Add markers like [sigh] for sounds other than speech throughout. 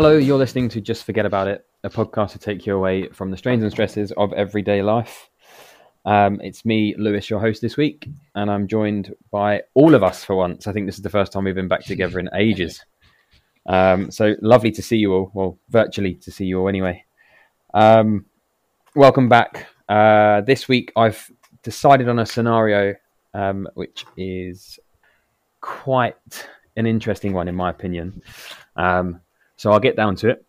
Hello, you're listening to Just Forget About It, a podcast to take you away from the strains and stresses of everyday life. Um, it's me, Lewis, your host this week, and I'm joined by all of us for once. I think this is the first time we've been back together in ages. Um, so lovely to see you all. Well, virtually to see you all anyway. Um, welcome back. Uh, this week I've decided on a scenario um, which is quite an interesting one, in my opinion. Um, so I'll get down to it.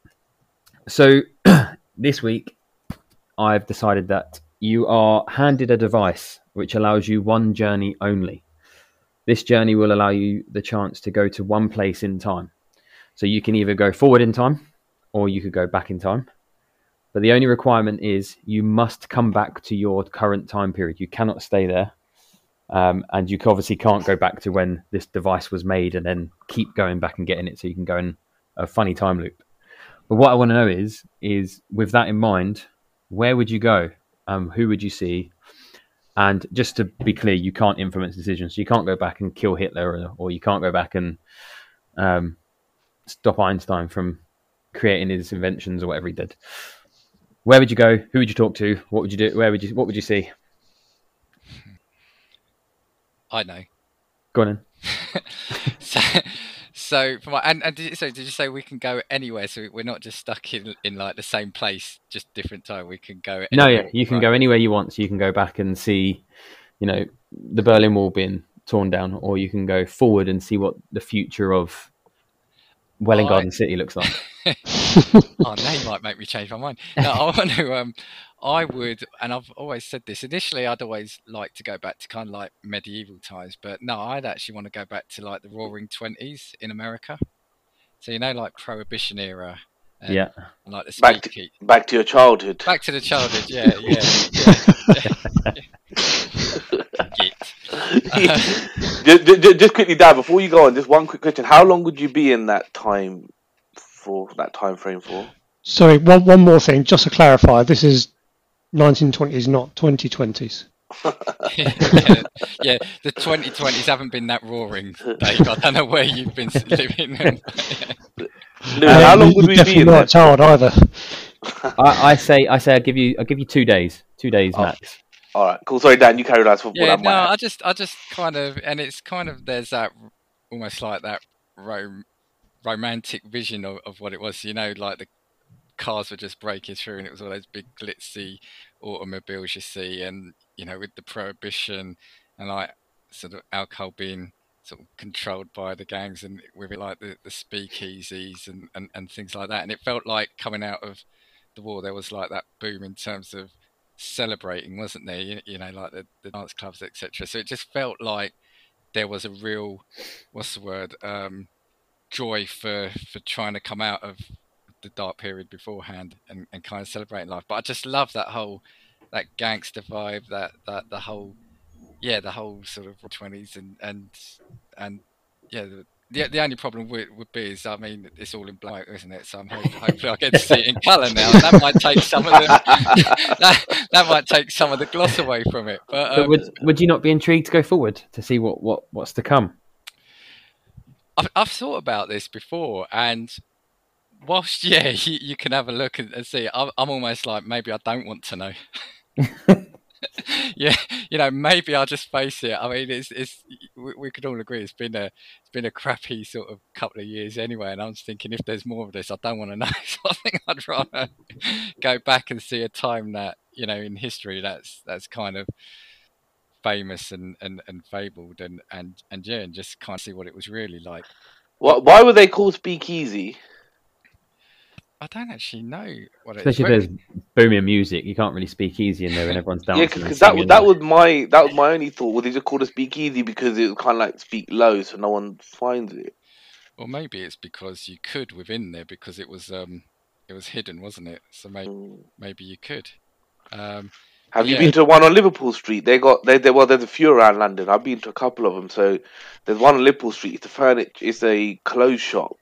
So [clears throat] this week I've decided that you are handed a device which allows you one journey only. This journey will allow you the chance to go to one place in time. So you can either go forward in time or you could go back in time. But the only requirement is you must come back to your current time period. You cannot stay there. Um, and you obviously can't go back to when this device was made and then keep going back and getting it so you can go in a funny time loop. But what I want to know is, is with that in mind, where would you go? Um, who would you see? And just to be clear, you can't influence decisions. You can't go back and kill Hitler, or, or you can't go back and um, stop Einstein from creating his inventions or whatever he did. Where would you go? Who would you talk to? What would you do? Where would you? What would you see? I know. Go on. [laughs] So, for my and, and did you, so did you say we can go anywhere? So we're not just stuck in in like the same place, just different time. We can go. No, yeah, you can right. go anywhere you want. So you can go back and see, you know, the Berlin Wall being torn down, or you can go forward and see what the future of Welwyn Garden City looks like. [laughs] oh, you might make me change my mind. No, I want to. Um, I would, and I've always said this. Initially, I'd always like to go back to kind of like medieval times, but no, I'd actually want to go back to like the Roaring Twenties in America. So you know, like Prohibition era. And, yeah. And like the back to, back to your childhood. Back to the childhood. Yeah, [laughs] yeah. yeah. [laughs] just, just quickly, Dad. Before you go on, just one quick question: How long would you be in that time for that time frame for? Sorry, one one more thing, just to clarify. This is 1920s, not 2020s. yeah, [laughs] yeah, the 2020s haven't been that roaring, Dave. I don't know where you've been [laughs] living. no, uh, how long would we be in not that? child either. [laughs] I, I, say, I say, I'll give you, I'll give you two days, two days oh. max. All right, cool. Sorry, Dan, you carried on. For yeah, no, I just, I just kind of, and it's kind of there's that almost like that rom- romantic vision of, of what it was. You know, like the cars were just breaking through, and it was all those big glitzy automobiles you see, and you know, with the prohibition and like sort of alcohol being sort of controlled by the gangs, and with it like the, the speakeasies and, and and things like that, and it felt like coming out of the war, there was like that boom in terms of celebrating, wasn't there? You, you know, like the, the dance clubs, etc. So it just felt like there was a real, what's the word, um, joy for for trying to come out of the dark period beforehand and, and kind of celebrating life. But I just love that whole that gangster vibe, that that the whole yeah, the whole sort of twenties and and and yeah, the, the, the only problem would, would be is I mean it's all in black, isn't it? So I'm hoping, hopefully I get to see it in colour now. That might take some of the [laughs] that, that might take some of the gloss away from it. But, um, but would would you not be intrigued to go forward to see what, what what's to come? I've, I've thought about this before, and whilst [laughs] yeah, you, you can have a look and, and see. I'm, I'm, almost like maybe I don't want to know. [laughs] yeah, you know, maybe I'll just face it. I mean, it's it's we, we, could all agree it's been a it's been a crappy sort of couple of years anyway. And I'm just thinking if there's more of this, I don't want to know. [laughs] So I think I'd rather go back and see a time that you know in history that's that's kind of famous and, and, and fabled and, and, and yeah, and just kind of see what it was really like. Why, why were they called speakeasy? I don't actually know what it Especially is. if there's booming music, you can't really speak easy in there and everyone's dancing. yeah, because that, that was my that was my only thought. Would they just call it speakeasy because it was kind of like speak low, so no one finds it? Or maybe it's because you could within there because it was um it was hidden, wasn't it? So maybe mm. maybe you could. Um, Have yeah. you been to one on Liverpool Street? They got they, they well there's a few around London. I've been to a couple of them. So there's one on Liverpool Street. It's a furniture. It's a clothes shop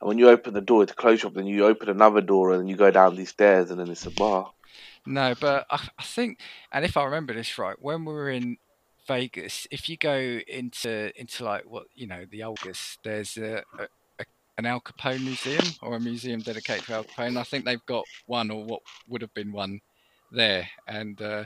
and when you open the door, it's a close shop. Then you open another door, and then you go down these stairs, and then it's a bar. No, but I, I think, and if I remember this right, when we were in Vegas, if you go into into like what you know the August, there's a, a, a an Al Capone museum or a museum dedicated to Al Capone. I think they've got one or what would have been one there, and uh,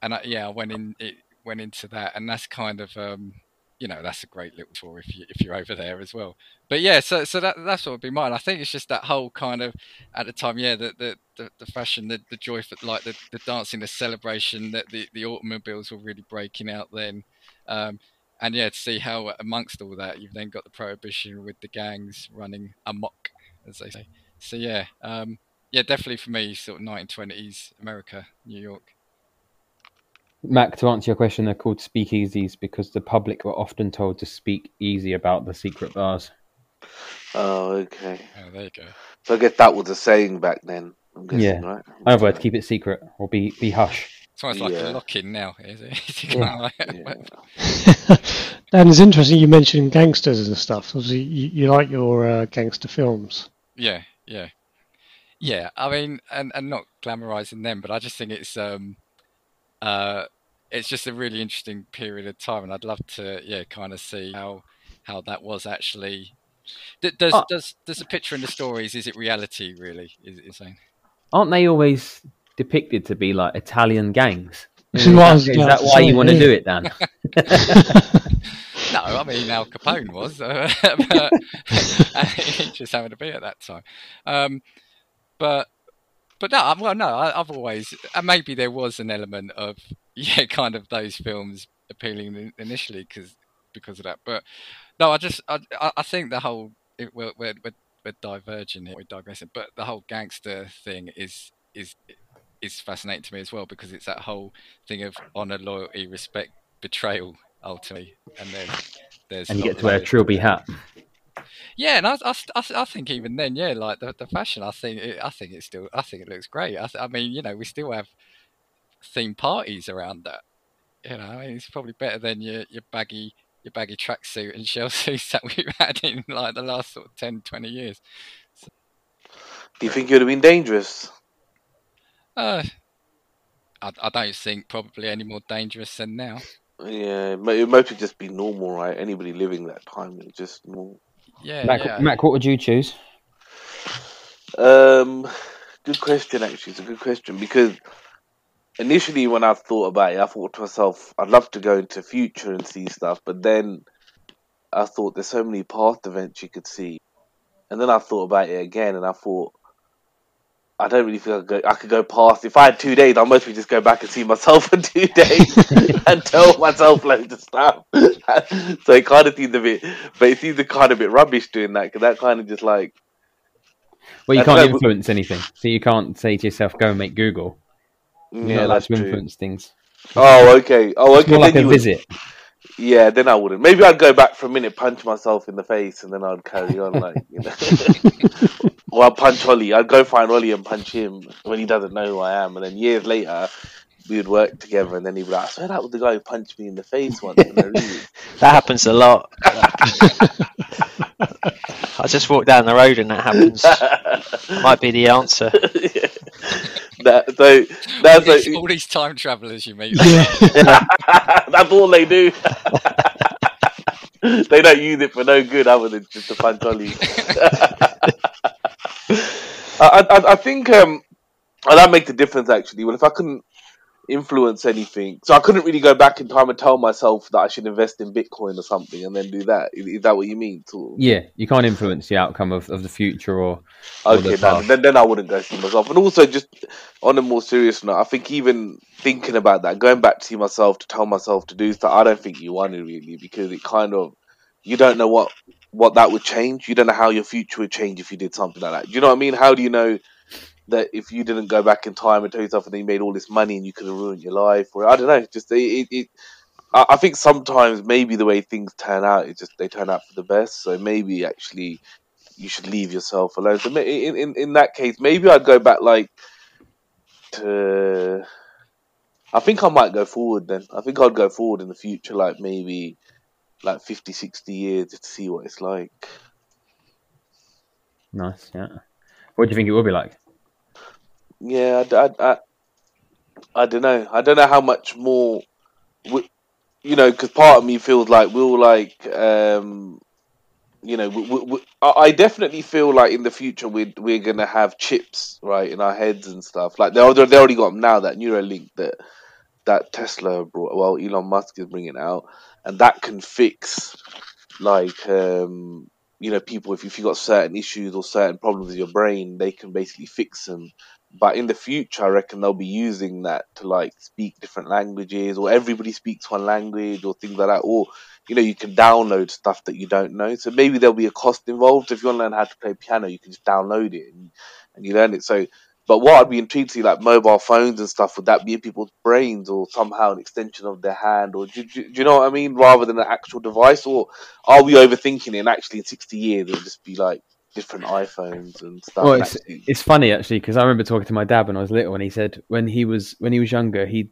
and I, yeah, I went in it went into that, and that's kind of um, you know that's a great little tour if you if you're over there as well. But yeah, so so that that's what would be mine. I think it's just that whole kind of at the time, yeah, the the, the, the fashion, the, the joy for like the, the dancing, the celebration that the, the automobiles were really breaking out then. Um, and yeah, to see how amongst all that you've then got the prohibition with the gangs running amok, as they say. So yeah, um, yeah, definitely for me, sort of 1920s America, New York. Mac, to answer your question, they're called speakeasies because the public were often told to speak easy about the secret bars. Oh, okay. Oh, there you go. So I guess that was a saying back then. I'm guessing, Yeah. right? In other words, keep it secret or be be hush. It's almost like Yeah. a lock-in now, is it? [laughs] It's Yeah. Yeah. [laughs] and it's interesting you mentioned gangsters and stuff. Obviously, you, you like your uh, gangster films. Yeah, yeah, yeah. I mean, and and not glamorizing them, but I just think it's um, uh, it's just a really interesting period of time, and I'd love to, yeah, kind of see how how that was actually. D- Does Oh. does does the picture in the stories is it reality really? Is it saying? Aren't they always depicted to be like Italian gangs? Is is what I that, was is about that why you want to do it, Dan? [laughs] No, I mean Al Capone was, uh, [laughs] but he [laughs] just having a beer at that time. Um, but but no, I- well, no, I, I've always and maybe there was an element of yeah, [laughs] kind of those films appealing initially because because of that. But no, I just I I think the whole it, we're, we're we're diverging here, we're digressing, but the whole gangster thing is is is fascinating to me as well because it's that whole thing of honor, loyalty, respect, betrayal ultimately, and then there's and you get to wear a trilby hat. Yeah, and I, I, I, I think even then, yeah, like the, the fashion, I think it, I think it's still, I think it looks great. I, th- I mean, you know, we still have theme parties around that. You know, I mean, it's probably better than your your baggy your baggy tracksuit and shell [laughs] suits that we've had in like the last sort of 10, 20 years. Do you think it would have been dangerous? Uh, I, I don't think probably any more dangerous than now. Yeah, it might it might have just be normal, right? Anybody living that time, it's just normal. Yeah, Mac, yeah. Mac, what would you choose? Um, good question. Actually, it's a good question because initially when I thought about it, I thought to myself, I'd love to go into future and see stuff, but then I thought there's so many past events you could see, and then I thought about it again, and I thought. I don't really feel I could, go, I could go past. If I had two days, I'd mostly just go back and see myself [laughs] for two days [laughs] and tell myself loads of stuff. [laughs] so it kind of seems a bit, but it seems a kind of bit rubbish doing that because that kind of just like Well, you can't know, but- influence anything, so you can't say to yourself, "Go and make Google." Yeah, that's to true. influence things. Oh, okay. Oh, okay. more like a would- visit. Yeah, then I wouldn't. Maybe I'd go back for a minute, punch myself in the face, and then I'd carry on, like you know. [laughs] or I'd punch Ollie. I'd go find Ollie and punch him when he doesn't know who I am, and then years later. We would work together, and then he'd be like, "I swear that was the guy who punched me in the face once." And I really- That happens a lot. [laughs] I just walk down the road and that happens. [laughs] Might be the answer. That, so all, that's these, like, all these time travelers you meet. Yeah. [laughs] that's all they do. [laughs] they don't use it for no good other than just to punch Ollie. [laughs] I, I, I think um, and that makes a difference actually. Well, if I couldn't influence anything, so I couldn't really go back in time and tell myself that I should invest in Bitcoin or something, and then do that. Is, is that what you mean? Of? Yeah, you can't influence the outcome of, of the future or or Okay, the then, then then I wouldn't go see myself. And also, just on a more serious note, I think even thinking about that, going back to see myself to tell myself to do stuff, I don't think you want to really because it kind of you don't know what what that would change. You don't know how your future would change if you did something like that. Do you know what I mean? How do you know that if you didn't go back in time and tell yourself and you made all this money and you could have ruined your life, or I don't know, just it. it, I think sometimes maybe the way things turn out, it just they turn out for the best. So maybe actually you should leave yourself alone. So in in, in that case, maybe I'd go back like to. I think I might go forward then. I think I'd go forward in the future, like maybe like 50, 60 years to see what it's like. Nice, yeah. What do you think it will be like? Yeah, I, I, I, I don't know. I don't know how much more, we, you know, because part of me feels like we'll like, um, you know, we, we, I definitely feel like in the future we're we're gonna have chips right in our heads and stuff. Like they already they already got them now. That Neuralink that that Tesla brought. Well, Elon Musk is bringing out, and that can fix like um, you know people if if you got certain issues or certain problems with your brain, they can basically fix them. But in the future, I reckon they'll be using that to like speak different languages, or everybody speaks one language, or things like that. Or you know, you can download stuff that you don't know. So maybe there'll be a cost involved. If you want to learn how to play piano, you can just download it and, and you learn it. So, but what I'd be intrigued to see, like mobile phones and stuff, would that be in people's brains or somehow an extension of their hand? Or do, do, do you know what I mean? Rather than an actual device? Or are we overthinking it and actually in 60 years it'll just be like different iPhones and stuff? Well, it's, it's funny actually because I remember talking to my dad when I was little, and he said when he was when he was younger, he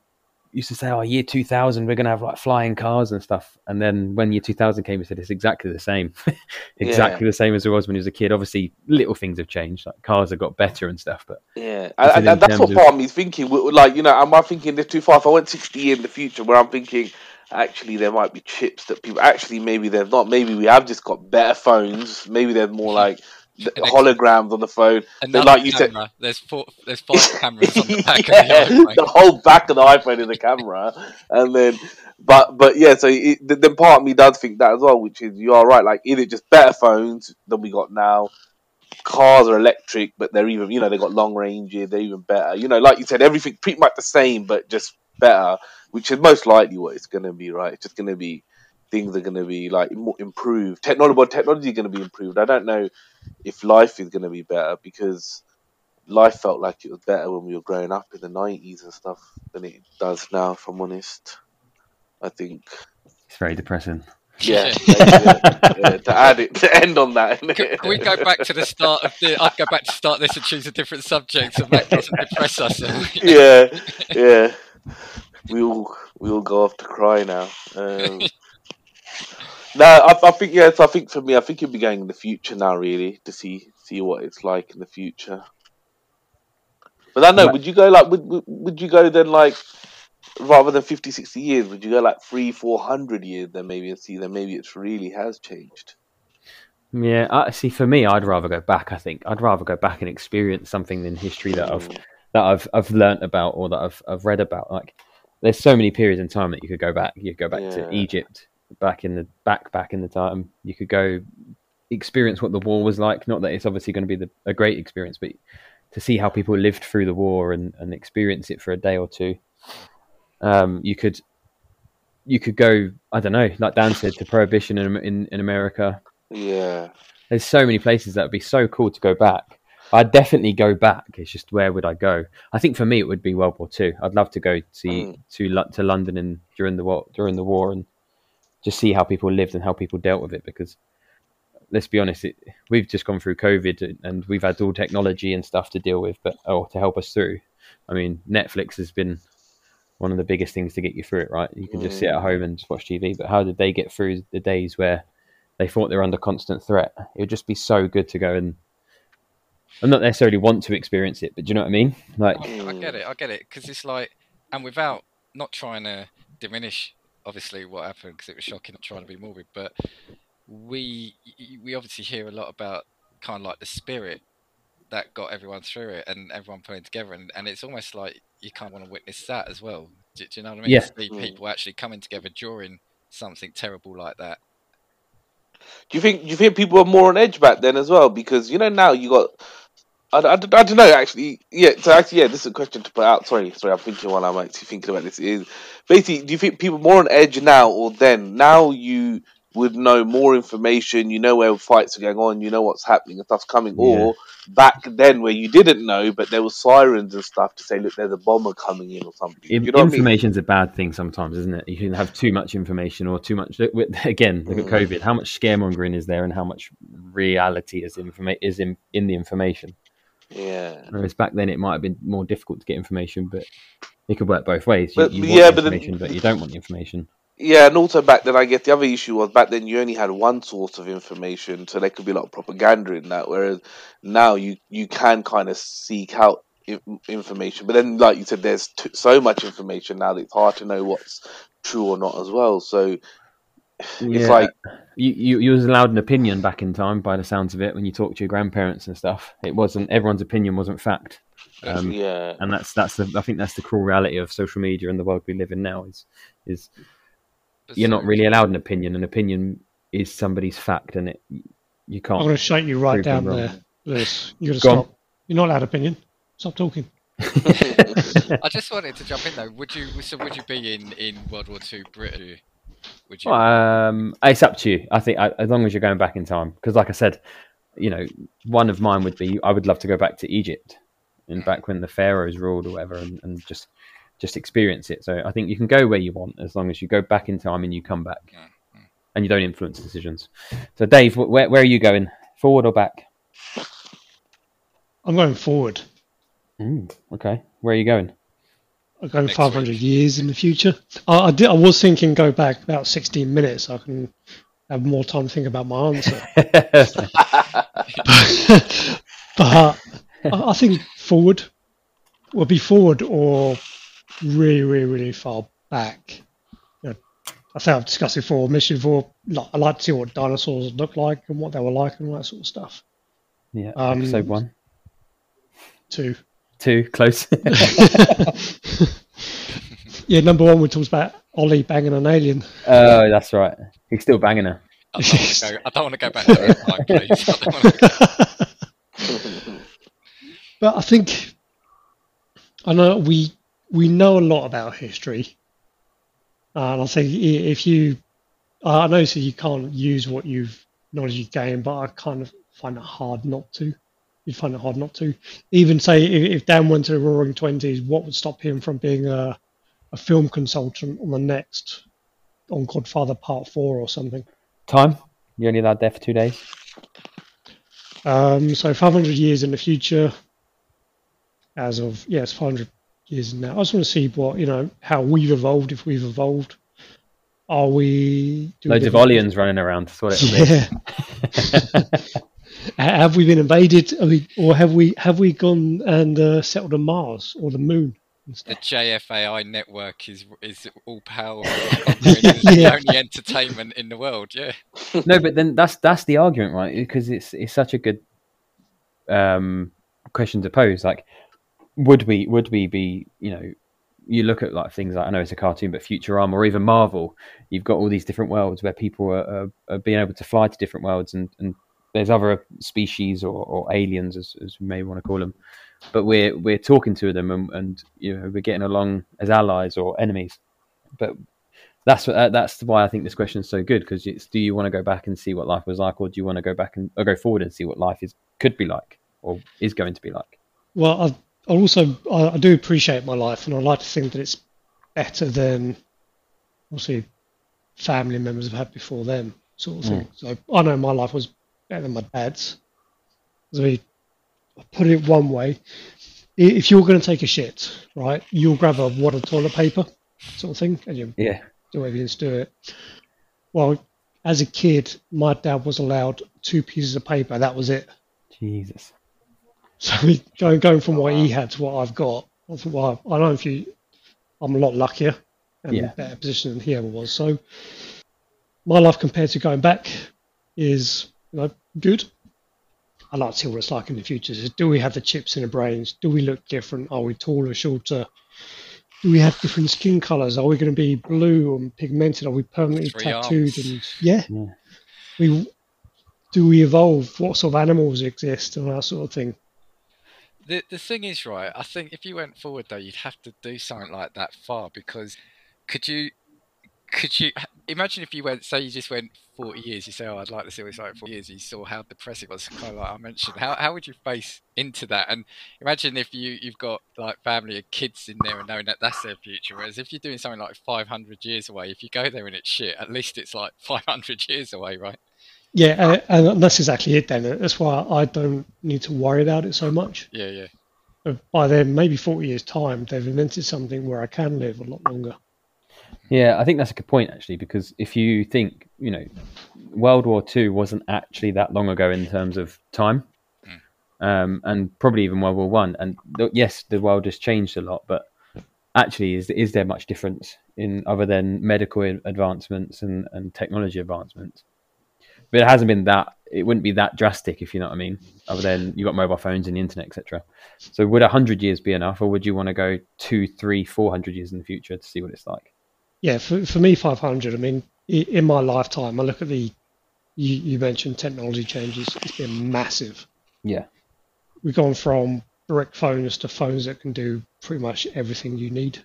used to say, "Oh, year two thousand, we're gonna have like flying cars and stuff." And then when year two thousand came, he said it's exactly the same, [laughs] exactly the same as it was when he was a kid. Obviously, little things have changed, like cars have got better and stuff, but Yeah, and, and, that's what of- part of me thinking. Like, you know, am I thinking they're too far? If I went 60 years in the future, where I'm thinking, actually, there might be chips that people actually maybe they're not. Maybe we have just got better phones. Maybe they're more like the An ex- holograms on the phone. Another like you said-. There's four. There's five [laughs] cameras on the back Yeah, of the iPhone. the whole back of the iPhone is a camera, and then, but but yeah, so it, then part of me does think that as well, which is you are right. Like, is it just better phones than we got now? Cars are electric, but they're even you know they got long ranges, they're even better. You know, like you said, everything pretty much the same, but just better, which is most likely what it's going to be. Right? It's just going to be things are going to be like more improved. Technology, well, technology is going to be improved. I don't know if life is going to be better because life felt like it was better when we were growing up in the nineties and stuff than it does now. If I'm honest, I think. it's very depressing. Yeah, [laughs] yeah, yeah, to add it [laughs] to end on that. Can, can we go back to the start of the? I'd go back to start this and choose a different subject so that doesn't [laughs] depress us. yeah, yeah. We all we all go off to cry now. Um, no, I, I think yes. I think for me, I think you'll be going in the future now, really, to see see what it's like in the future. But I know. Would you go like? Would, would would you go then like? Rather than 50, 60 years, would you go like three, four hundred years then maybe and see then maybe it really has changed? Yeah, I see. For me, I'd rather go back. I think I'd rather go back and experience something in history that I've Mm. that I've I've learnt about or that I've I've read about. Like, there's so many periods in time that you could go back. You could go back Yeah. to Egypt, back in the back back in the time. You could go experience what the war was like. Not that it's obviously going to be the, a great experience, but to see how people lived through the war and, and experience it for a day or two. Um, you could you could go. I don't know, like Dan said, to prohibition in in, in America Yeah. there's so many places that would be so cool to go back. I'd definitely go back. It's just where would I go? I think for me it would be World War Two. I'd love to go see Mm. to to London and during the war during the war and just see how people lived and how people dealt with it. Because let's be honest, it, we've just gone through COVID and we've had all technology and stuff to deal with, but oh, to help us through. I mean, Netflix has been one of the biggest things to get you through it, right? You can just mm. sit at home and just watch TV. But how did they get through the days where they thought they were under constant threat? It would just be so good to go and and not necessarily want to experience it, but do you know what I mean? Like, mm. I get it. I get it because it's like, and without not trying to diminish obviously what happened because it was shocking, not trying to be morbid, but we we obviously hear a lot about kind of like the spirit that got everyone through it and everyone pulling together, and, and it's almost like you kind of want to witness that as well. Do, do you know what I mean? Yeah. See people actually coming together during something terrible like that. Do you think do you think people were more on edge back then as well? Because you know now you got I, I, I don't know actually yeah so actually yeah this is a question to put out sorry sorry I'm thinking while I'm actually thinking about this is basically do you think people more on edge now or then now you would know more information you know where fights are going on you know what's happening and stuff's coming or back then where you didn't know but there were sirens and stuff to say look there's a bomber coming in or something in- you know what I mean? a bad thing sometimes, isn't it? You can have too much information or too much. look, [laughs] Again, look at Mm. COVID. How much scaremongering is there, and how much reality is informa- is in in the information? Yeah Whereas back then, it might have been more difficult to get information, but it could work both ways. You, But- you want yeah, but then- but you don't want the information. Yeah, and also back then, I guess the other issue was back then you only had one source of information, so there could be a lot of propaganda in that. Whereas now you you can kind of seek out information, but then, like you said, there's t- so much information now that it's hard to know what's true or not as well. So it's Yeah. like You, you you was allowed an opinion back in time by the sounds of it when you talk to your grandparents and stuff. It wasn't everyone's opinion wasn't fact. Um, yeah, and that's that's the I think that's the cruel reality of social media and the world we live in now is is But you're so- not really allowed an opinion. An opinion is somebody's fact, and it you can't. I'm going to shake you right down wrong. there, Lewis. You got to Go on. stop. You're not allowed opinion. Stop talking. [laughs] [laughs] [laughs] I just wanted to jump in though. Would you? So would you be in in World War Two Britain? Would you? Um, it's up to you. I think I, as long as you're going back in time, because like I said, you know, one of mine would be I would love to go back to Egypt and back when the pharaohs ruled or whatever, and, and just just experience it. So I think you can go where you want as long as you go back in time and you come back, Mm, and you don't influence decisions. So Dave, where where are you going? Forward or back? I'm going forward. Mm, okay, where are you going? Next 500 week. years in the future. I, I, did, I was thinking go back about 16 minutes. So I can have more time to think about my answer. [laughs] [laughs] but I, I think forward will be forward or really, really, really far back. You know, I think I've discussed before. Mission four. Like, I like to see what dinosaurs look like and what they were like and all that sort of stuff. yeah, Um, episode one, Too. two, close. [laughs] Yeah, number one, we talked about Ollie banging an alien. oh, that's right. He's still banging her. I don't want to go. I don't want to go back to that. I don't wanna go- [laughs] But I think I know we we know a lot about history, uh, and I think if you, I know so you can't use what you've knowledge you gained, but I kind of find it hard not to. You'd find it hard not to. Even say if, if Dan went to the Roaring Twenties, what would stop him from being a a film consultant on the next on Godfather Part Four or something? Time? You're only allowed there for two days. Um, so 500 years in the future, as of yes, 500 years now. I just want to see what you know how we've evolved. If we've evolved, are we? Loads of Olliens running around. That's what it. [laughs] Yeah. [laughs] [laughs] Ha- have we been invaded? Are we, or have we have we gone and uh, settled on Mars or the Moon? The? JFAI network is is all powerful. [laughs] It's the only entertainment in the world. Yeah. no, but then that's that's the argument, right? Because it's it's such a good um, question to pose. Like, would we would we be you know you look at like things like I know it's a cartoon, but Futurama or even Marvel, you've got all these different worlds where people are, are, are being able to fly to different worlds, and, and there's other species or, or aliens, as, as we may want to call them, but we're we're talking to them and, and you know we're getting along as allies or enemies, but that's uh, that's why I think this question is so good because it's do you want to go back and see what life was like, or do you want to go back and or go forward and see what life is could be like or is going to be like? Well, I, I also I, I do appreciate my life, and I like to think that it's better than obviously family members have had before them, sort of thing. So I know my life was better than my dad's. So I put it one way: if you're going to take a shit, right, you'll grab a wad of toilet paper, sort of thing, and you Yeah, do whatever you to do it. Well, as a kid, my dad was allowed two pieces of paper. That was it. Jesus. So going going from what he had to what I've got, I thought, well, I don't know if you, I'm a lot luckier and Yeah. better position than he ever was. So my life compared to going back is you know good. I'd like to see what it's like in the future. So do we have the chips in the brains? Do we look different? Are we taller, shorter? Do we have different skin colors? Are we going to be blue and pigmented? Are we permanently Three tattooed? arms. And yeah, Yeah. we do we evolve? What sort of animals exist and that sort of thing? The the thing is, right? I think if you went forward though, you'd have to do something like that far because could you could you imagine if you went say you just went 40 years you say oh i'd like to see what it's like 40 years you saw how depressing it was kind of like i mentioned how, how would you face into that and imagine if you you've got like family and kids in there and knowing that that's their future whereas if you're doing something like 500 years away if you go there and it's shit at least it's like [laughs] 500 years away right Yeah, uh, and that's exactly it. Then that's why I don't need to worry about it so much. yeah yeah by then, maybe forty years' time, they've invented something where I can live a lot longer. Yeah, I think that's a good point actually, because if you think, you know, World War Two wasn't actually that long ago in terms of time, um, and probably even World War One. And th- yes, the world has changed a lot, but actually, is is there much difference in other than medical advancements and, and technology advancements? But it hasn't been that. It wouldn't be that drastic, if you know what I mean. Other than you've got mobile phones and the internet, etc. So, would hundred years be enough, or would you want to go two, three, four hundred years in the future to see what it's like? Yeah, for for me, five hundred. I mean, in my lifetime, I look at the you, you mentioned technology changes. It's been massive. Yeah, we've gone from brick phones to phones that can do pretty much everything you need.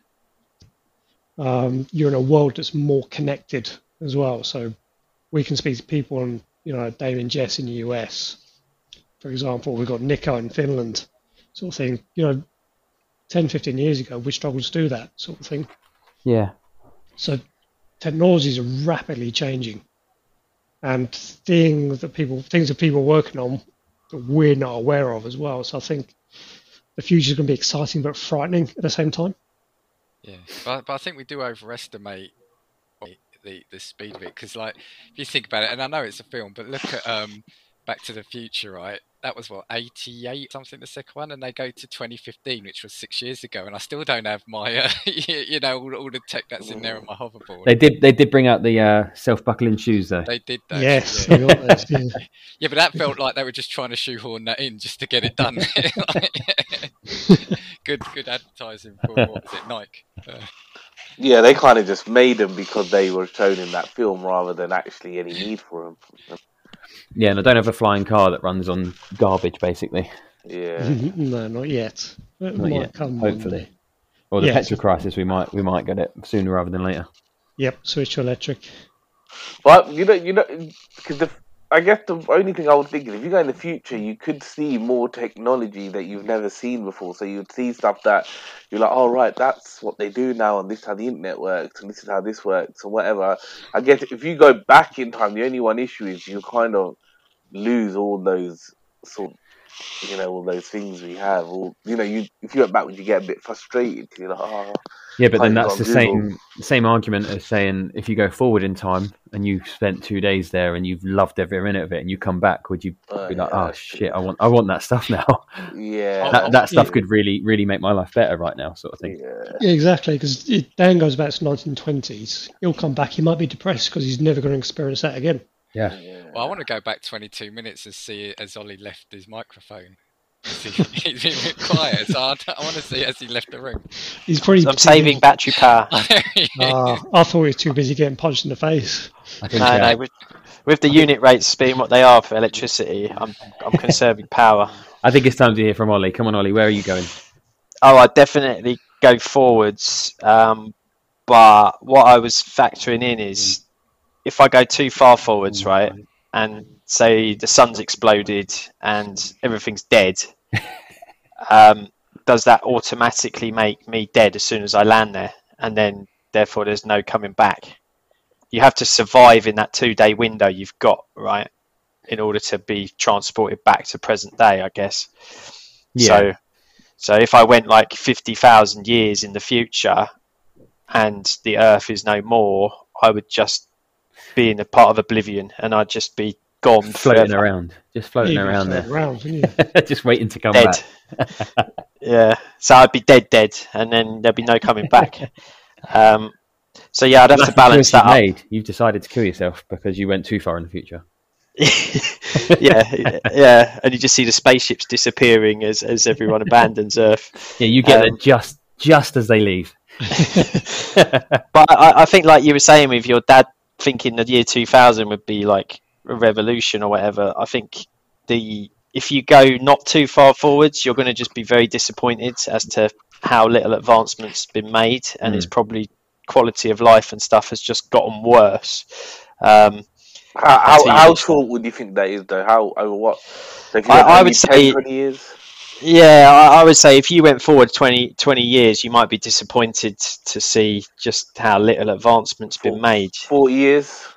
Um, you're in a world that's more connected as well. So we can speak to people on, you know, Dave and Jess in the US, for example. We've got Nico in Finland, sort of thing. You know, 10, 15 years ago, we struggled to do that sort of thing. Yeah. So technologies are rapidly changing, and things that people things that people are working on that we're not aware of as well. So I think the future is going to be exciting but frightening at the same time. Yeah, but, but I think we do overestimate the, the speed of it because, like, if you think about it, and I know it's a film, but look at um, Back to the Future, right? That was what 88 something the second one, and they go to 2015, which was six years ago, and I still don't have my, uh, [laughs] you know, all, all, the tech that's in there on my hoverboard. They did, they did bring out the uh, self-buckling shoes, though. They did, that, yes, yeah. yeah. [laughs] yeah, but that felt like they were just trying to shoehorn that in just to get it done. [laughs] good, good advertising for what was it, Nike? Uh, yeah, they kind of just made them because they were shown in that film rather than actually any need for them. Yeah, and I don't have a flying car that runs on garbage, basically. Yeah. [laughs] no, not yet. It Not might yet, come hopefully. Or the Yes. petrol crisis, we might we might get it sooner rather than later. Yep, switch to electric. But you know, you know, because the I guess the only thing I would think is if you go in the future, you could see more technology that you've never seen before. So you'd see stuff that you're like, oh right, that's what they do now, and this is how the internet works, and this is how this works, and whatever. I guess if you go back in time, the only one issue is you kind of lose all those sort, you know, all those things we have. All you know, you if you went back, would you get a bit frustrated? You're like, oh, Yeah, but then that's the on same same argument as saying if you go forward in time and you've spent two days there and you've loved every minute of it and you come back, would you oh, be like, yeah, oh that's true. shit, I want I want that stuff [laughs] now. yeah, that that stuff yeah. could really really make my life better right now, sort of thing. yeah. Yeah, exactly. Because Dan goes back to 1920s. He'll come back. He might be depressed because he's never going to experience that again. Yeah, yeah. Well, I want to go back 22 minutes and see as Ollie left his microphone. 'Cause he- He's been a bit quiet, so I, I want to see as he left the room. He's probably. I'm saving battery power. [laughs] Ah, I thought he was too busy getting punched in the face. I think No, uh, no. With, with the unit rates being what they are for electricity, I'm I'm conserving [laughs] power. I think it's time to hear from Ollie. Come on, Ollie, where are you going? Oh, I definitely go forwards. Um, but what I was factoring in is if I go too far forwards, right, and say the sun's exploded and everything's dead, [laughs] um, does that automatically make me dead as soon as I land there? And then, therefore, there's no coming back. You have to survive in that two day window you've got, right, in order to be transported back to present day, I guess. Yeah. So, so if I went like fifty thousand years in the future, and the Earth is no more, I would just be in a part of oblivion, and I'd just be gone floating forever. around, just floating you around there, Around, you? [laughs] just waiting to come dead. back. [laughs] yeah, so I'd be dead, dead, and then there'd be no coming back. [laughs] um, so yeah, I'd have That's to balance that you've up. You've decided to kill yourself because you went too far in the future. yeah, yeah, and you just see the spaceships disappearing as as everyone abandons Earth. Yeah, you get Um, there just just as they leave. But I, I think, like you were saying, with your dad thinking the year 2000 would be like a revolution or whatever, I think the if you go not too far forwards, you're going to just be very disappointed as to how little advancement's been made, and it's probably quality of life and stuff has just gotten worse. Um, How, how, how short would you think that is, though? How over what? So if you I- I would 10, say- 20 years. Yeah, I, I would say if you went forward 20, 20 years, you might be disappointed to see just how little advancement's been made. 40 years.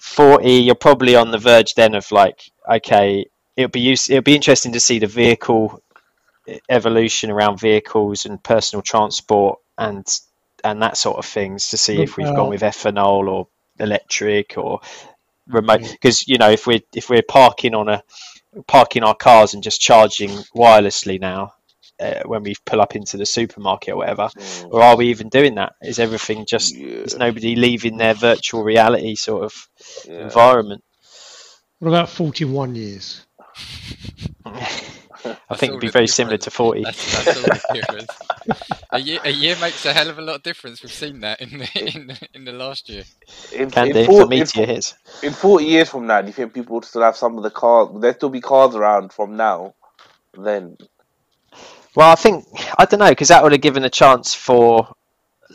40, you're probably on the verge then of like, okay, it'll be use, it'll be interesting to see the vehicle evolution around vehicles and personal transport and and that sort of things to see if we've gone with ethanol or electric or remote mm. because you know if we're if we're parking on a parking our cars and just charging wirelessly now uh, when we pull up into the supermarket or whatever? Mm. Or are we even doing that? Is everything just Yeah, is nobody leaving their virtual reality sort of yeah. environment? What about 41 years? [laughs] I That's think it'd be the very similar to 40. That's, that's all the [laughs] a year, a year makes a hell of a lot of difference. We've seen that in the in the, in the last year. In, Can in, do. four- The in, meteor hits. in 40 years from now, do you think people would still have some of the cars? Will there still be cars around from now? Then Well, I think I don't know because that would have given a chance for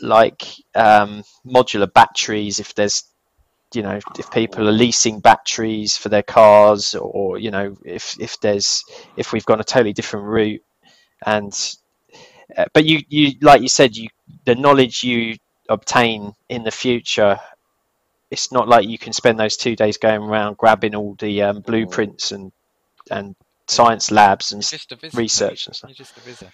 like um, modular batteries if there's you know if people are leasing batteries for their cars or you know if if there's if we've gone a totally different route and uh, but you you like you said you the knowledge you obtain in the future it's not like you can spend those two days going around grabbing all the um, blueprints and and science labs and just a visitor. research and stuff. You're just a visitor.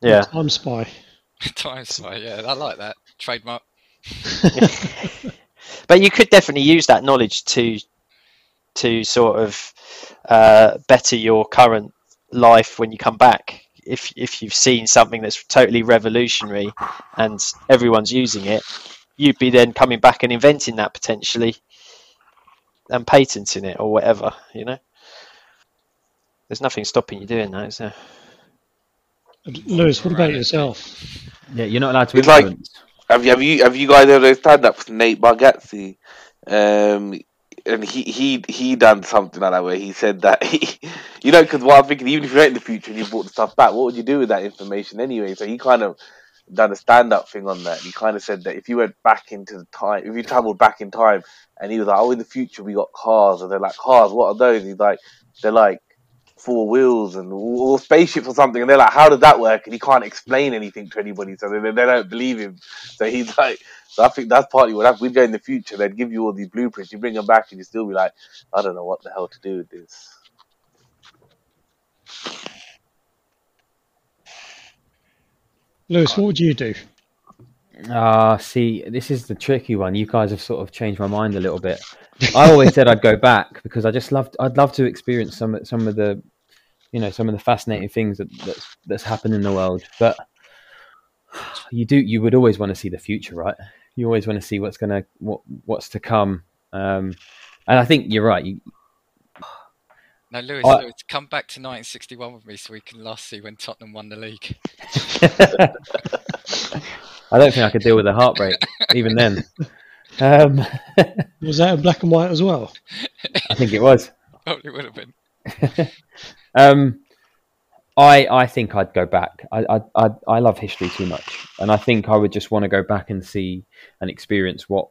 yeah Time spy. [laughs] Time spy. Yeah, I like that trademark. [laughs] [laughs] but you could definitely use that knowledge to to sort of uh, better your current life when you come back. If if you've seen something that's totally revolutionary and everyone's using it, you'd be then coming back and inventing that potentially and patenting it or whatever. You know, there's nothing stopping you doing that, is there? Lewis, what about yourself? Yeah, you're not allowed to It's like- influence. Have you have you have you guys ever stand up for Nate Bargatze? Um, and he he he done something like that where he said that he, [laughs] you know, because what I'm thinking, even if you're in the future and you brought the stuff back, what would you do with that information anyway? So he kind of done a stand up thing on that. He kind of said that if you went back into the time, if you traveled back in time, and he was like, "Oh, in the future we got cars," and they're like, "Cars? What are those?" He's like, "They're like." Four wheels and or spaceships or something, and they're like, "How did that work?" And he can't explain anything to anybody, so they, they don't believe him. So he's like, so I think that's partly what happened. We'd go in the future, they'd give you all these blueprints, you bring them back, and you still be like, I don't know what the hell to do with this. Lewis, what would you do? Ah, see, this is the tricky one. You guys have sort of changed my mind a little bit. I always said I'd go [laughs] back because I just loved. I'd love to experience some of- some of the, you know, some of the fascinating things that that's, that's happened in the world. But you do. You would always want to see the future, right? You always want to see what's gonna what what's to come. Um, and I think you're right. You, No, Lewis, I- Lewis, come back to 1961 with me so we can last see when Tottenham won the league. [laughs] [laughs] I don't think I could deal with the heartbreak even then. Um, [laughs] Was that in black and white as well? I think it was. Probably would have been. [laughs] Um, I I think I'd go back. I, I I I love history too much, and I think I would just want to go back and see and experience what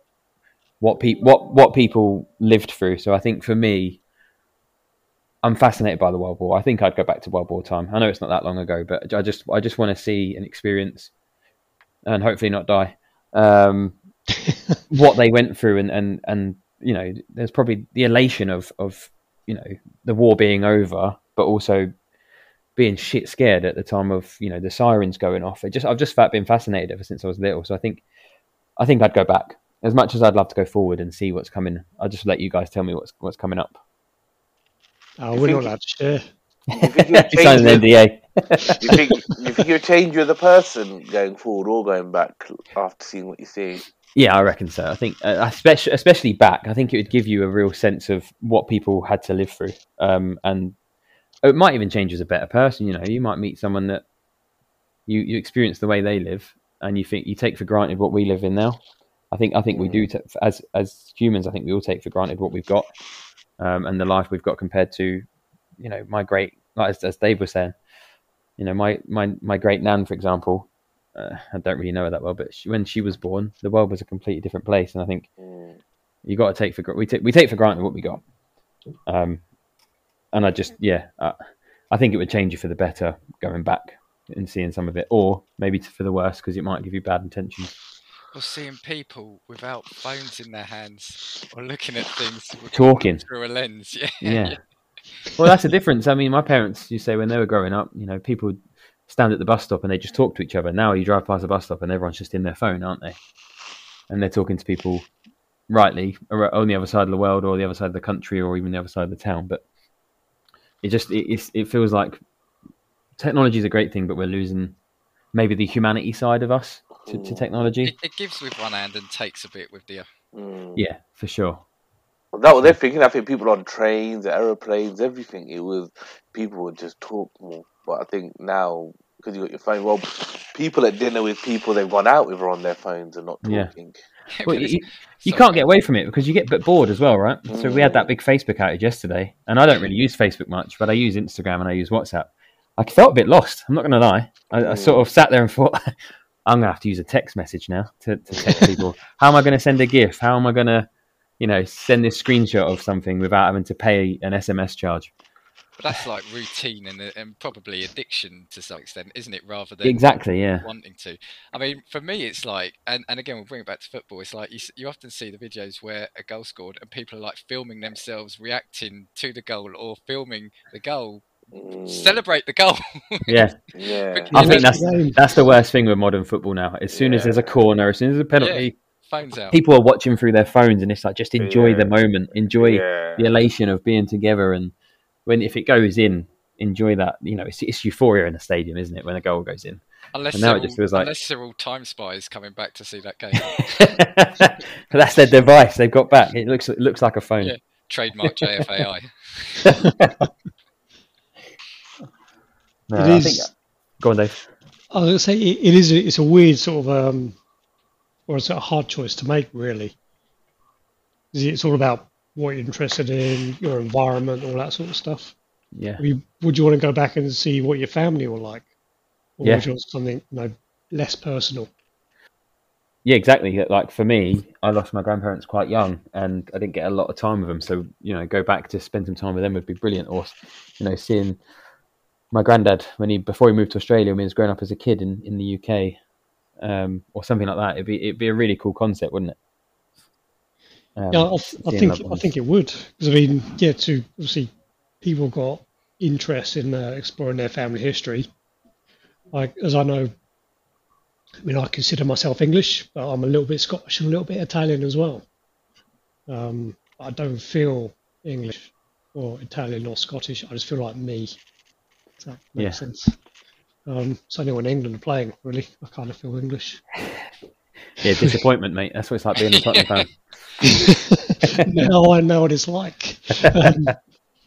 what pe- what what people lived through. So I think for me, I'm fascinated by the World War. I think I'd go back to World War time. I know it's not that long ago, but I just I just want to see and experience, and hopefully not die. Um, [laughs] what they went through, and and and you know, there's probably the elation of of you know the war being over, but also being shit scared at the time of you know the sirens going off. It just I've just been fascinated ever since I was little. So I think I think I'd go back as much as I'd love to go forward and see what's coming. I'll just let you guys tell me what's what's coming up. Oh, we're not allowed to share. You think [laughs] you'll You signed change, an NDA. You think you think you'll change you as a person going forward or going back after seeing what you see? Yeah, I reckon so. I think, uh, especially especially back, I think it would give you a real sense of what people had to live through, um, and it might even change as a better person. You know, you might meet someone that you you experience the way they live, and you think you take for granted what we live in now. I think I think we do t- as as humans. I think we all take for granted what we've got, um, and the life we've got compared to, you know, my great like as, as Dave was saying, you know, my my my great nan, for example. Uh, I don't really know her that well, but she, when she was born, the world was a completely different place, and I think Mm. you got to take for gr- we take we take for granted what we got. Um, and I just yeah, uh, I think it would change you for the better going back and seeing some of it, or maybe for the worse because it might give you bad intentions. Or seeing people without phones in their hands or looking at things with- Talking. through a lens. [laughs] Yeah. Yeah. Well, that's the difference. I mean, my parents, you say when they were growing up, you know, people would stand at the bus stop and they just talk to each other. Now you drive past the bus stop and everyone's just in their phone, aren't they? And they're talking to people rightly on the other side of the world or the other side of the country or even the other side of the town. But it just it, it's, it feels like technology is a great thing, but we're losing maybe the humanity side of us to, to Mm. technology. It, it gives with one hand and takes a bit with the other. Mm. Yeah, for sure. That what they're thinking. I think people on trains, aeroplanes, everything. It was people would just talk more. But I think now because you got your phone, well, people at dinner with people they've gone out with are on their phones and not Yeah. talking. Well, [laughs] you, you can't get away from it because you get a bit bored as well, right? So we had Mm. that big Facebook outage yesterday, and I don't really use Facebook much, but I use Instagram and I use WhatsApp. I felt a bit lost. I'm not going to lie. I, I sort of sat there and thought, [laughs] I'm going to have to use a text message now to, to text people. [laughs] How am I going to send a GIF? How am I going to, you know, send this screenshot of something without having to pay an SMS charge? But that's like routine and, and probably addiction to some extent, isn't it? Rather than Exactly. Yeah. wanting to. I mean, for me, it's like, and, and again, we'll bring it back to football. It's like you, you often see the videos where a goal scored and people are like filming themselves reacting to the goal or filming the goal. Mm. Celebrate the goal. [laughs] Yeah. Yeah. I think that's- that's that's the worst thing with modern football now. As soon as there's a corner, as soon as there's a penalty, Phones out. people are watching through their phones, and it's like just enjoy the moment, enjoy yeah. the elation of being together, and when if it goes in, enjoy that. You know, it's, it's euphoria in the stadium, isn't it? When a goal goes in. Unless, and now they're it just feels like- unless they're all time spies coming back to see that [laughs] game. that's their device they've got back. It looks it looks like a phone. Yeah. Trademark JFAI. [laughs] No, It I is- think- go on, Dave. I was gonna say it, it is. It's a weird sort of, um, or it's a hard choice to make, really? It's all about what you're interested in, your environment, all that sort of stuff. Yeah, mean, would you want to go back and see what your family were like, or Yeah. would you want something you know less personal? yeah, exactly. Like for me, I lost my grandparents quite young, and I didn't get a lot of time with them. So you know, go back to spend some time with them would be brilliant. Or you know, seeing my granddad when he before he moved to Australia when he was growing up as a kid in, in the UK, um, or something like that. It'd be it'd be a really cool concept, wouldn't it? Um, Yeah, I, I think I think it would because I mean, yeah, to obviously people got interest in uh, exploring their family history. Like as I know, I mean, I consider myself English, but I'm a little bit Scottish and a little bit Italian as well. Um, I don't feel English or Italian or Scottish. I just feel like me. If that makes Yeah. sense. Um, it's only when England are playing, really, I kind of feel English. Yeah, disappointment, mate. That's what it's like being a Tottenham fan. [laughs] now I know what it's like. Um,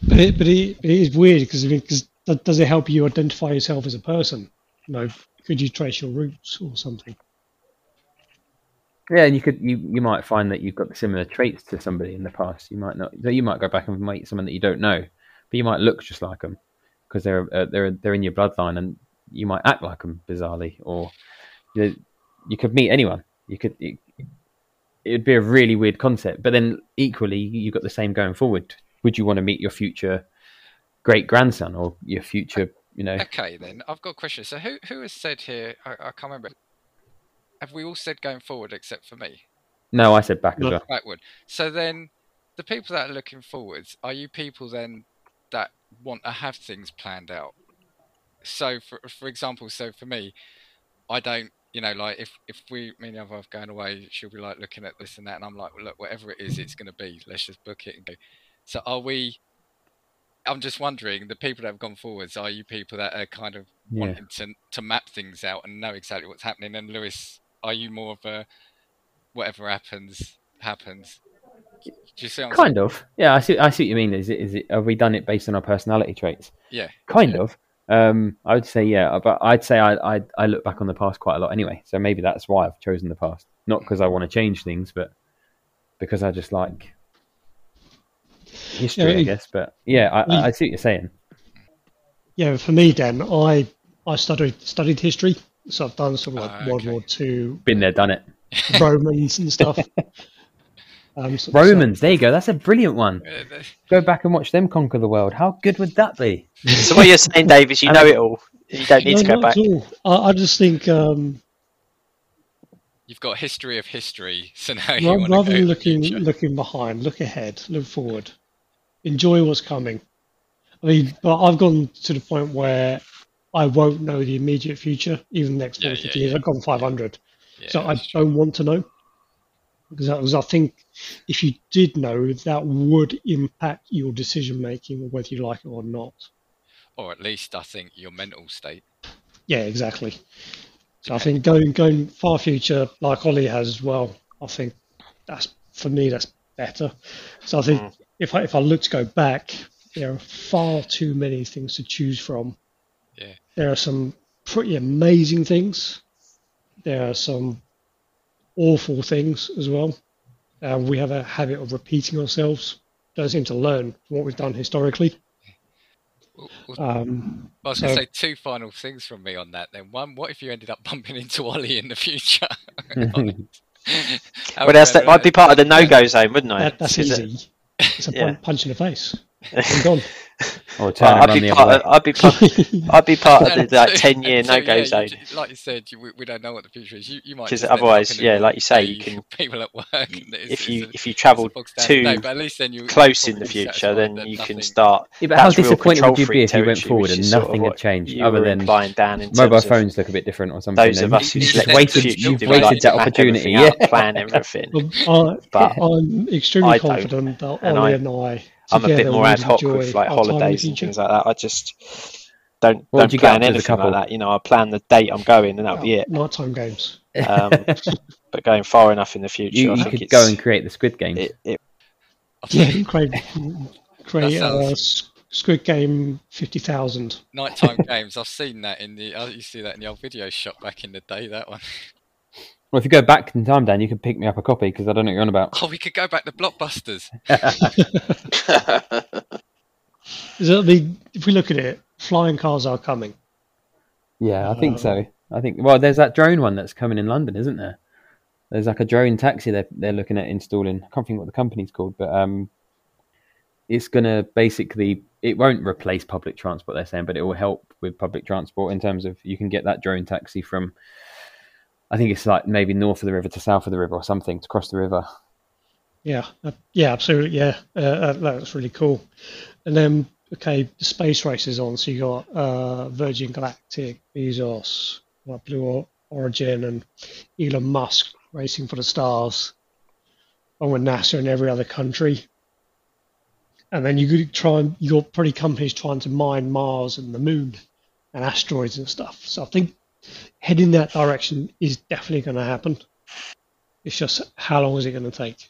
but it, but it, it is weird because I mean, 'cause does it help you identify yourself as a person? You know, could you trace your roots or something? Yeah, and you could you you might find that you've got similar traits to somebody in the past. You might not. You might go back and meet someone that you don't know, but you might look just like them because they're uh, they're they're in your bloodline, and you might act like them bizarrely, or you, know, you could meet anyone. You could. It, it'd be a really weird concept, but then equally, you've got the same going forward. Would you want to meet your future great grandson or your future, you know? Okay, then I've got a question. So who who has said here? I, I can't remember. Have we all said going forward except for me? No, I said back as well. Backward. So then, the people that are looking forwards are you people then that want to have things planned out? So for for example, so for me, I don't. You know, like if if we, me and the other half going away, she'll be like looking at this and that, and I'm like, well, look, whatever it is, it's going to be. Let's just book it and go. So are we? I'm just wondering, the people that have gone forwards, are you people that are kind of Yeah. wanting to to map things out and know exactly what's happening? And Lewis, are you more of a whatever happens happens? Do you see? Kind of. Yeah, I see. I see what you mean. Is it? Is it? Have we done it based on our personality traits? Yeah. Kind Yeah. of. Um, I would say yeah, but I'd say I, I I look back on the past quite a lot anyway. So maybe that's why I've chosen the past. Not because I want to change things, but because I just like history, Yeah, I guess. But yeah, I, I, I see what you're saying. Yeah, for me, Dan, I I studied studied history, so I've done sort of like Ah, World. War Two, Been there, done it. Romans and stuff. [laughs] Um, so- so- Romans. There you go. That's a brilliant one. Go back and watch them conquer the world. How good would that be? [laughs] So what you're saying, Dave, is you know it all. You don't need No, to go not back. at all. I, I just think um, You've got history of history, so now you rather, rather than looking future. looking behind, look ahead, look forward, enjoy what's coming. I mean, but I've gone to the point where I won't know the immediate future, even the next Yeah, 40 yeah, years. yeah. I've gone 500. Yeah, so I don't want to know because that was, I think if you did know, that would impact your decision making, whether you like it or not. or at least I think your mental state. Yeah, exactly. So I think going going far future like Ollie has as well. I think that's for me that's better. So I think Mm. if I if I look to go back, there are far too many things to choose from. Yeah. There are some pretty amazing things. There are some awful things as well. Uh, we have a habit of repeating ourselves. Don't seem to learn from what we've done historically. Well, well, Um, I was going so- to say two final things from me on that. Then one, what if you ended up [laughs] bumping into Ollie in the future? [laughs] Well, that's that might be part of the no-go zone, wouldn't I? that, that's Is it- easy. It's a Yeah. punch in the face. [laughs] I'm gone. Or turn Well, and I'd be the part. other Of, way. I'd be part. [laughs] I'd be part of the [laughs] And like two- ten-year and no-go yeah, zone. ju- like you said, you, we, we don't know what the future is. You, you might 'Cause just end up otherwise, yeah, like you say, you [laughs] can- people at work. it's- If you it's a- if you it's a travel bog standard too but at least then you, close in the future, then that you can start. Yeah, but how That's disappointed would you be if you went forward and is sort of nothing had changed other than implying, Dan, in mobile phones look a bit different or something? those of us you- who you've select the wasted, you've do wasted like to that opportunity. Yeah. plan everything. I, But I'm extremely confident that And Ollie I- and I I'm a bit more ad hoc with like our time in the holidays and things like that. I just don't What don't you get plan up to anything like that. You know, I plan the date I'm going, and that'll be it. Nighttime games. Um, [laughs] but going far enough in the future, You, I you think could it's, go and create the Squid Game. it, it, Yeah, create create That uh, sounds- Squid Game fifty thousand. nighttime [laughs] games. I've seen that in the. I used to see that in the old video shop back in the day. That one. Well, if you go back in time, Dan, you could pick me up a copy because I don't know what you're on about. Oh, we could go back to Blockbusters. [laughs] Is that the? If we look at it, flying cars are coming. Yeah, I think so. I think well, there's that drone one that's coming in London, isn't there? There's like a drone taxi they're they're looking at installing. I can't think what the company's called, but um, it's gonna basically it won't replace public transport. They're saying, but it will help with public transport in terms of you can get that drone taxi from. I think it's like maybe north of the river to south of the river or something to cross the river. Yeah, uh, yeah, absolutely. Yeah, uh, uh, that's really cool. And then, okay, the space race is on. So you got uh, Virgin Galactic, Bezos, Blue Origin, and Elon Musk racing for the stars, along with NASA and every other country. And then you could try and you got pretty companies trying to mine Mars and the Moon and asteroids and stuff. So I think heading that direction is definitely going to happen. It's just how long is it going to take?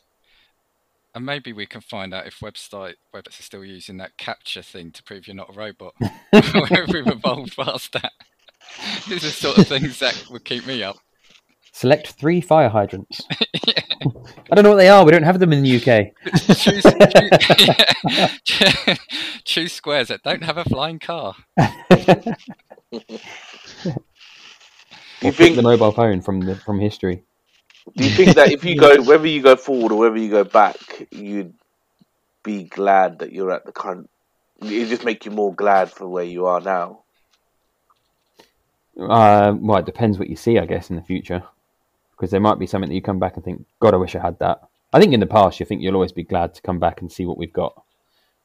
And maybe we can find out if website websites are still using that CAPTCHA thing to prove you're not a robot. [laughs] [laughs] We've evolved past that. [laughs] These are the sort of things that would keep me up. Select three fire hydrants. I don't know what they are. We don't have them in the UK. choose, choose, choose squares that don't have a flying car. Do you think the mobile phone from the from history. Do you think that if you go, [laughs] whether you go forward or whether you go back, you'd be glad that you're at the current? It just make you more glad for where you are now. Uh, well, it depends what you see, I guess, in the future, because there might be something that you come back and think, "God, I wish I had that." I think in the past, you think you'll always be glad to come back and see what we've got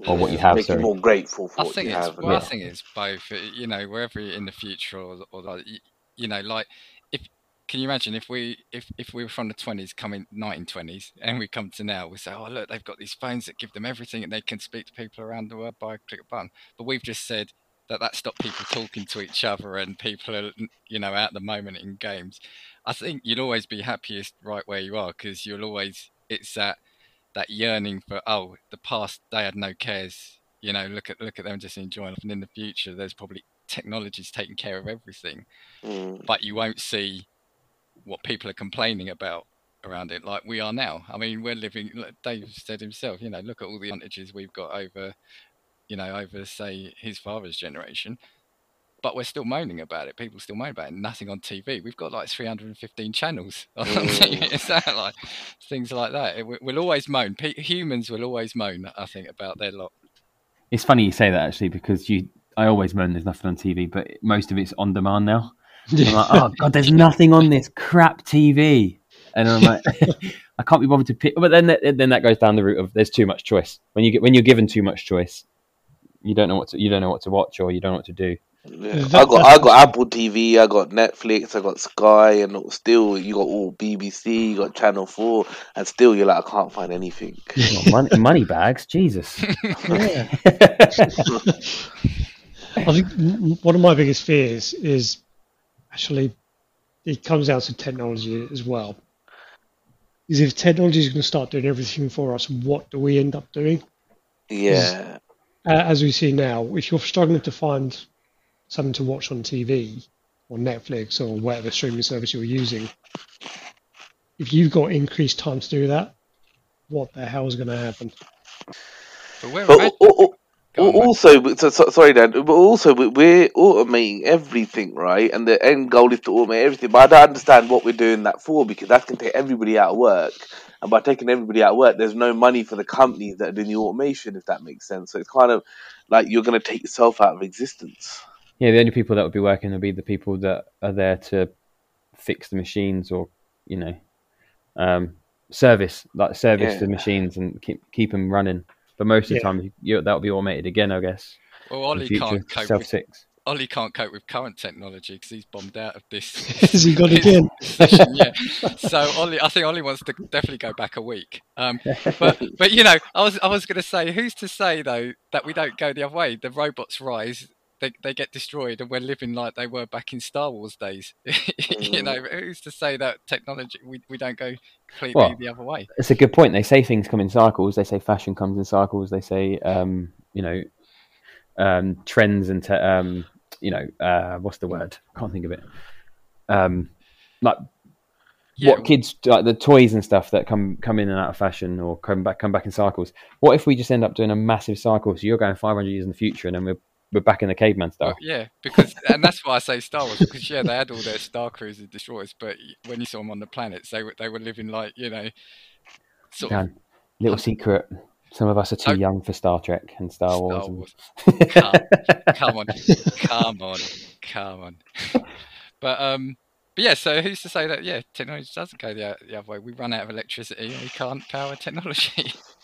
or what you have. Make Sorry. you more grateful for I what think you it's have. well, yeah. I think it's both. You know, wherever you're in the future, or, or like, y- you know, like if can you imagine if we if if we were from the twenties, coming nineteen twenties, and we come to now, we say, oh look, they've got these phones that give them everything, and they can speak to people around the world by a click of a button. But we've just said that that stopped people talking to each other, and people are you know at the moment in games. I think you'll always be happiest right where you are because you'll always it's that that yearning for oh the past they had no cares you know look at look at them just enjoying life and in the future there's probably technology's taking care of everything Mm. but you won't see what people are complaining about around it like we are now i mean we're living like dave said himself you know look at all the advantages we've got over you know over say his father's generation but we're still moaning about it people still moan about it nothing on tv we've got like 315 channels on. TV. Is that like things like that we- we'll always moan humans will always moan i think about their lot It's funny you say that actually because you. I always moan there's nothing on TV, but most of it's on demand now. [laughs] I'm like, oh god, there's nothing on this crap TV, and I'm like, [laughs] I can't be bothered to pick. But then, that- then that goes down the route of there's too much choice. When you get when you're given too much choice, you don't know what to you don't know what to watch or you don't know what to do. Yeah. I got I got Apple TV, I got Netflix, I got Sky, and still you got all BBC, you got Channel Four, and still you're like I can't find anything. [laughs] Money, money bags, Jesus. Yeah. I think one of my biggest fears is actually it comes down to technology as well. Is if technology is going to start doing everything for us, what do we end up doing? Yeah. Uh, as we see now, if you're struggling to find something to watch on TV or Netflix or whatever streaming service you're using, if you've got increased time to do that, what the hell is going to happen? But we're But imag- al- al- Go on, also, so, so, sorry, Dan, but also we- we're automating everything, right? And the end goal is to automate everything. But I don't understand what we're doing that for because that's going to take everybody out of work. And by taking everybody out of work, there's no money for the companies that are doing the automation, if that makes sense. So it's kind of like you're going to take yourself out of existence. Yeah, the only people that would be working would be the people that are there to fix the machines or, you know, um, service like service Yeah. the machines and keep keep them running. But most of the Yeah. time, you, that'll be automated again, I guess. well, Ollie future, can't cope self with six. Ollie can't cope with current technology because he's bombed out of this. [laughs] Has he got again? [laughs] yeah. So Ollie, I think Ollie wants to definitely go back a week. Um, but [laughs] but you know, I was I was going to say, who's to say though that we don't go the other way? The robots rise, they they get destroyed, and we're living like they were back in Star Wars days. [laughs] you know, who's to say that technology we, we don't go completely Well, the other way? It's a good point. They say things come in cycles. They say fashion comes in cycles. They say, um, you know, um, trends and te- um, you know, uh, what's the word? I can't think of it. Um, like Yeah, what kids like the toys and stuff that come come in and out of fashion or come back come back in cycles. What if we just end up doing a massive cycle? So you're going 500 years in the future, and then we're we're back in the caveman Well, stuff. yeah, because and that's why I say Star Wars because yeah, they had all their star cruiser destroyers, but when you saw them on the planets, they were they were living like you know, sort of little secret. Some of us are too Oh. young for Star Trek and Star Wars. And- Wars. [laughs] Come, come on, come on, come on. [laughs] But um, but yeah. So who's to say that yeah, technology doesn't go the, the other way? We run out of electricity and we can't power technology. [laughs]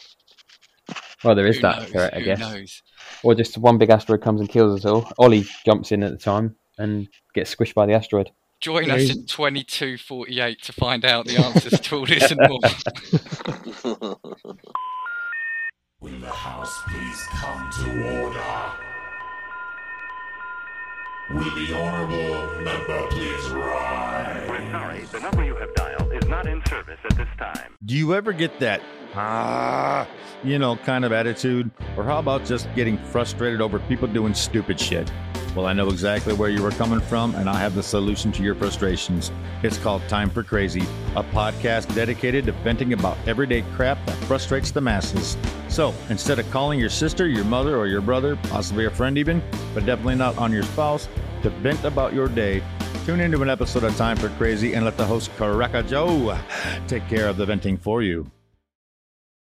Well, there is Who that knows? threat, I Who guess. knows? Or just one big asteroid comes and kills us all. Ollie jumps in at the time and gets squished by the asteroid. Join Yeah, us he's- in twenty two forty eight to find out the answers to all this and more. [laughs] Will the House please come to order? Will the Honorable Member please rise? We're sorry, the number you have dialed is not in service at this time. Do you ever get that, ah, you know, kind of attitude? Or how about just getting frustrated over people doing stupid shit? Well, I know exactly where you were coming from, and I have the solution to your frustrations. It's called Time for Crazy, a podcast dedicated to venting about everyday crap that frustrates the masses. So instead of calling your sister, your mother, or your brother, possibly a friend even, but definitely not on your spouse, to vent about your day, tune into an episode of Time for Crazy and let the host Cracker Joe take care of the venting for you.